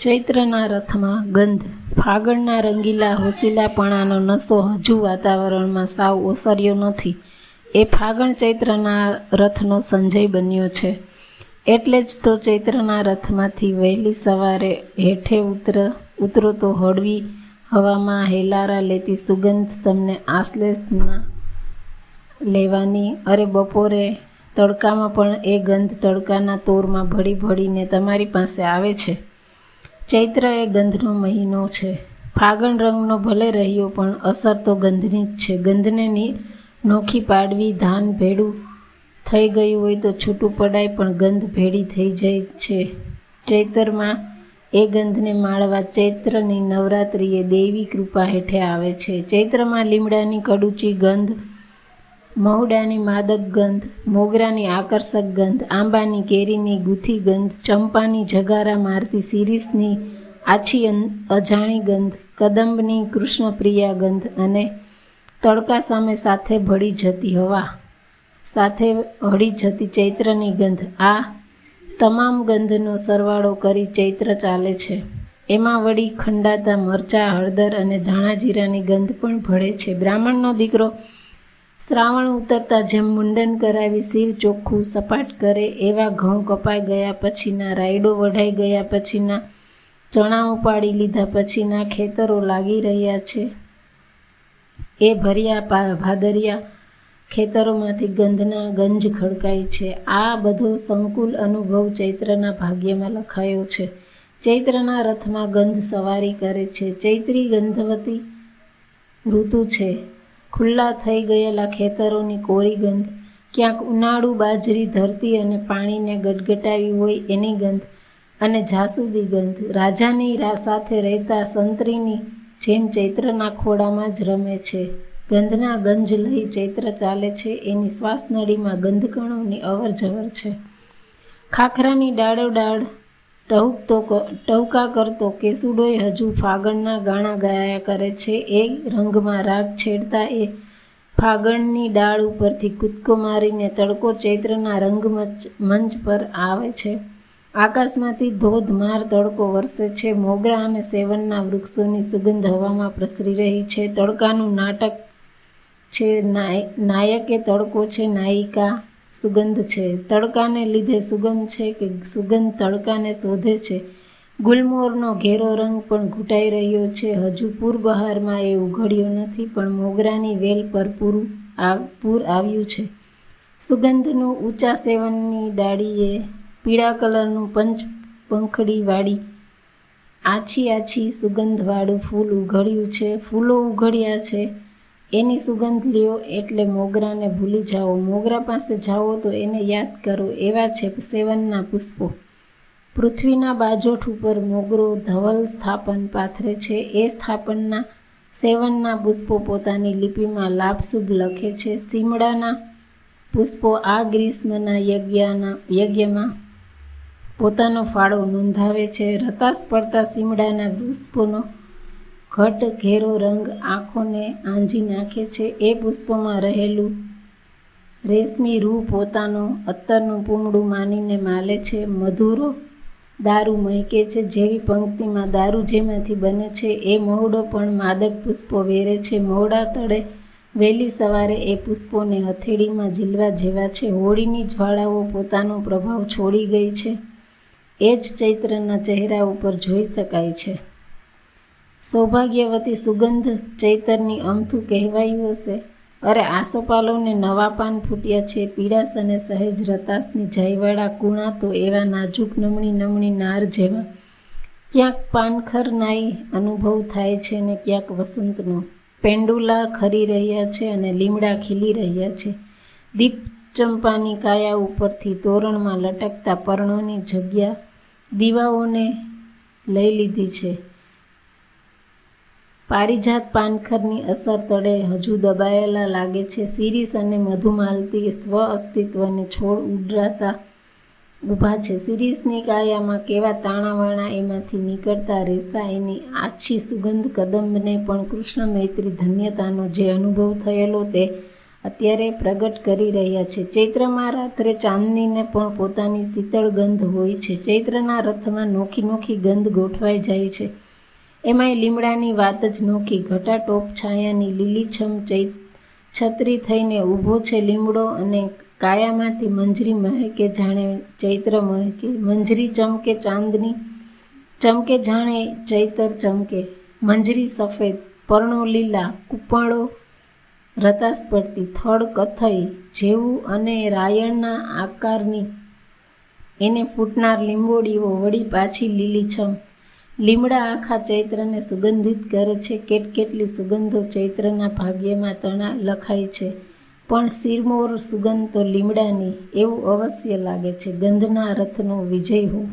ચૈત્રના રથમાં ગંધ. ફાગણના રંગીલા હોસીલાપણાનો નશો હજુ વાતાવરણમાં સાવ ઓસર્યો નથી. એ ફાગણ ચૈત્રના રથનો સંજય બન્યો છે. એટલે જ તો ચૈત્રના રથમાંથી વહેલી સવારે હેઠે ઉતર, ઉતરો તો હળવી હવામાં હેલારા લેતી સુગંધ તમને આશ્લેષના લેવાની. અરે બપોરે તડકામાં પણ એ ગંધ તડકાના તોરમાં ભળી ભળીને તમારી પાસે આવે છે. ચૈત્ર એ ગંધનો મહિનો છે. ફાગણ રંગનો ભલે રહ્યો પણ અસર તો ગંધની જ છે. ગંધને નોખી પાડવી, ધાન ભેડું થઈ ગયું હોય તો છૂટું પડાય, પણ ગંધ ભેડી થઈ જાય છે. ચૈતરમાં એ ગંધને માળવા ચૈત્રની નવરાત્રિએ દેવી કૃપા હેઠે આવે છે. ચૈત્રમાં લીમડાની કડુચી ગંધ મહુડાની માદક ગંધ, મોગરાની આકર્ષક ગંધ, આંબાની કેરીની ગૂંથી ગંધ, ચંપાની જગારા મારતી સિરીસની આછી અજાણી ગંધ, કદંબની કૃષ્ણપ્રિયા ગંધ અને તડકા સામે સાથે ભળી જતી હવા, સાથે હળી જતી ચૈત્રની ગંધ. આ તમામ ગંધનો સરવાળો કરી ચૈત્ર ચાલે છે. એમાં વળી ખંડાતા મરચાં, હળદર અને ધાણા જીરાની ગંધ પણ ભળે છે. બ્રાહ્મણનો દીકરો શ્રાવણ ઉતરતા જેમ મુંડન કરાવી શિર ચોખ્ખું સપાટ કરે, એવા ઘઉં કપાઈ ગયા પછીના, રાયડો વઢાઈ ગયા પછીના, ચણા ઉપાડી લીધા પછીના, ખેતરો લાગી રહ્યા છે. એ ભર્યા ભાદરિયા ખેતરોમાંથી ગંધના ગંજ ખડકાય છે. આ બધો સંકુલ અનુભવ ચૈત્રના ભાગ્યમાં લખાયો છે. ચૈત્રના રથમાં ગંધ સવારી કરે છે. ચૈત્રી ગંધવતી ઋતુ છે. ખુલ્લા થઈ ગયેલા ખેતરોની કોરી ગંધ, ક્યાંક ઉનાળુ બાજરી ધરતી અને પાણીને ગટગટાવી હોય એની ગંધ અને જાસૂદી ગંધ. રાજાની રા સાથે રહેતા સંતરીની જેમ ચૈત્રના ખોળામાં જ રમે છે. ગંધના ગંજ લઈ ચૈત્ર ચાલે છે. એની શ્વાસનળીમાં ગંધકણોની અવર જવર છે. ખાખરાની ડાળો ડાળ ટહુકતો ટહુકા કરતો કેસુડોય હજુ ફાગણના ગાણા ગાયા કરે છે. એ રંગમાં રાગ છેડતા એ ફાગણની ડાળ ઉપરથી કૂદકો મારીને તડકો ચૈત્રના રંગમંચ મંચ પર આવે છે. આકાશમાંથી ધોધમાર તડકો વરસે છે. મોગરા અને સેવનના વૃક્ષોની સુગંધ હવામાં પ્રસરી રહી છે. તડકાનું નાટક છે. નાયકે તડકો છે. નાયિકા સુગંધ છે. તડકાને લીધે સુગંધ છે કે સુગંધ તડકાને શોધે છે. ગુલમોરનો ઘેરો રંગ પણ ઘૂંટાઈ રહ્યો છે. હજુ પૂર બહારમાં એ ઉઘડ્યો નથી, પણ મોગરાની વેલ પર પૂરું પૂર આવ્યું છે. સુગંધનું ઊંચા સેવનની ડાળીએ પીળા કલરનું પંચ પંખડીવાળી આછી આછી સુગંધવાળું ફૂલ ઉઘડ્યું છે. ફૂલો ઉઘડ્યા છે. એની સુગંધ લ્યો એટલે મોગરાને ભૂલી જાઓ. મોગરા પાસે જાઓ તો એને યાદ કરો. એવા છે સેવનના પુષ્પો. પૃથ્વીના બાજોઠ ઉપર મોગરો ધવલ સ્થાપન પાથરે છે. એ સ્થાપનના સેવનના પુષ્પો પોતાની લિપિમાં લાભશુભ લખે છે. સીમડાના પુષ્પો આ ગ્રીષ્મના યજ્ઞના યજ્ઞમાં પોતાનો ફાળો નોંધાવે છે. રતાસ પડતા સીમડાના પુષ્પોનો ઘટ ઘેરો રંગ આંખોને આંજી નાખે છે. એ પુષ્પમાં રહેલું રેશમી રૂ પોતાનું અત્તરનું પૂમડું માનીને માલે છે. મધુરો દારૂ મહેકે છે. જેવી પંક્તિમાં દારૂ જેમાંથી બને છે. એ મહુડો પણ માદક પુષ્પો વેરે છે. મહુડા તળે વહેલી સવારે એ પુષ્પોને હથેળીમાં ઝીલવા જેવા છે. હોળીની જ્વાળાઓ પોતાનો પ્રભાવ છોડી ગઈ છે. એ જ ચૈત્રના ચહેરા ઉપર જોઈ શકાય છે. સૌભાગ્યવતી સુગંધ ચૈતરની અમથું કહેવાયું હશે. અરે આસોપાલોને નવા પાન ફૂટ્યા છે. પીડાસ અને સહેજ રતાસની જાયવાળા કુણા તો એવા નાજુક નમણી નમણી નાર જેવા. ક્યાંક પાનખર નાઈ અનુભવ થાય છે ને ક્યાંક વસંતનો. પેંડુલા ખરી રહ્યા છે અને લીમડા ખીલી રહ્યા છે. દીપ ચંપાની કાયા ઉપરથી તોરણમાં લટકતા પર્ણોની જગ્યા દીવાઓને લઈ લીધી છે. પારિજાત પાનખરની અસર તળે હજુ દબાયેલા લાગે છે. શિરીષ અને મધુમાલતી સ્વ અસ્તિત્વને છોડ ઉડરાતા ઊભા છે. શિરીષની કાયામાં કેવા તાણાવાણા એમાંથી નીકળતા રેસા એની આછી સુગંધ કદંબને પણ કૃષ્ણ મૈત્રી ધન્યતાનો જે અનુભવ થયેલો તે અત્યારે પ્રગટ કરી રહ્યા છે. ચૈત્રમાં રાત્રે ચાંદનીને પણ પોતાની શીતળ ગંધ હોય છે. ચૈત્રના રથમાં નોખી નોખી ગંધ ગોઠવાઈ જાય છે. એમાંય લીમડાની વાત જ નોખી. ઘટાટોપ છાયાની લીલીછમ ચૈત છત્રી થઈને ઊભો છે લીમડો અને કાયામાંથી મંજરી મહેકે જાણે ચૈત્ર મહેકે. મંજરી ચમકે, ચાંદની ચમકે જાણે ચૈતર ચમકે. મંજરી સફેદ, પર્ણો લીલા કુપણો રતાસ પડતી થડ કથઈ જેવું અને રાયણના આકારની. એને ફૂટનાર લીંબોડીઓ વળી પાછી લીલીછમ લીમડા આખા ચૈત્રને સુગંધિત કરે છે. કેટ કેટલી સુગંધો ચૈત્રના ભાગ્યમાં તણા લખાય છે. પણ સિરમોર સુગંધ તો લીમડાની, એવું અવશ્ય લાગે છે. ગંધના રથનો વિજય હો.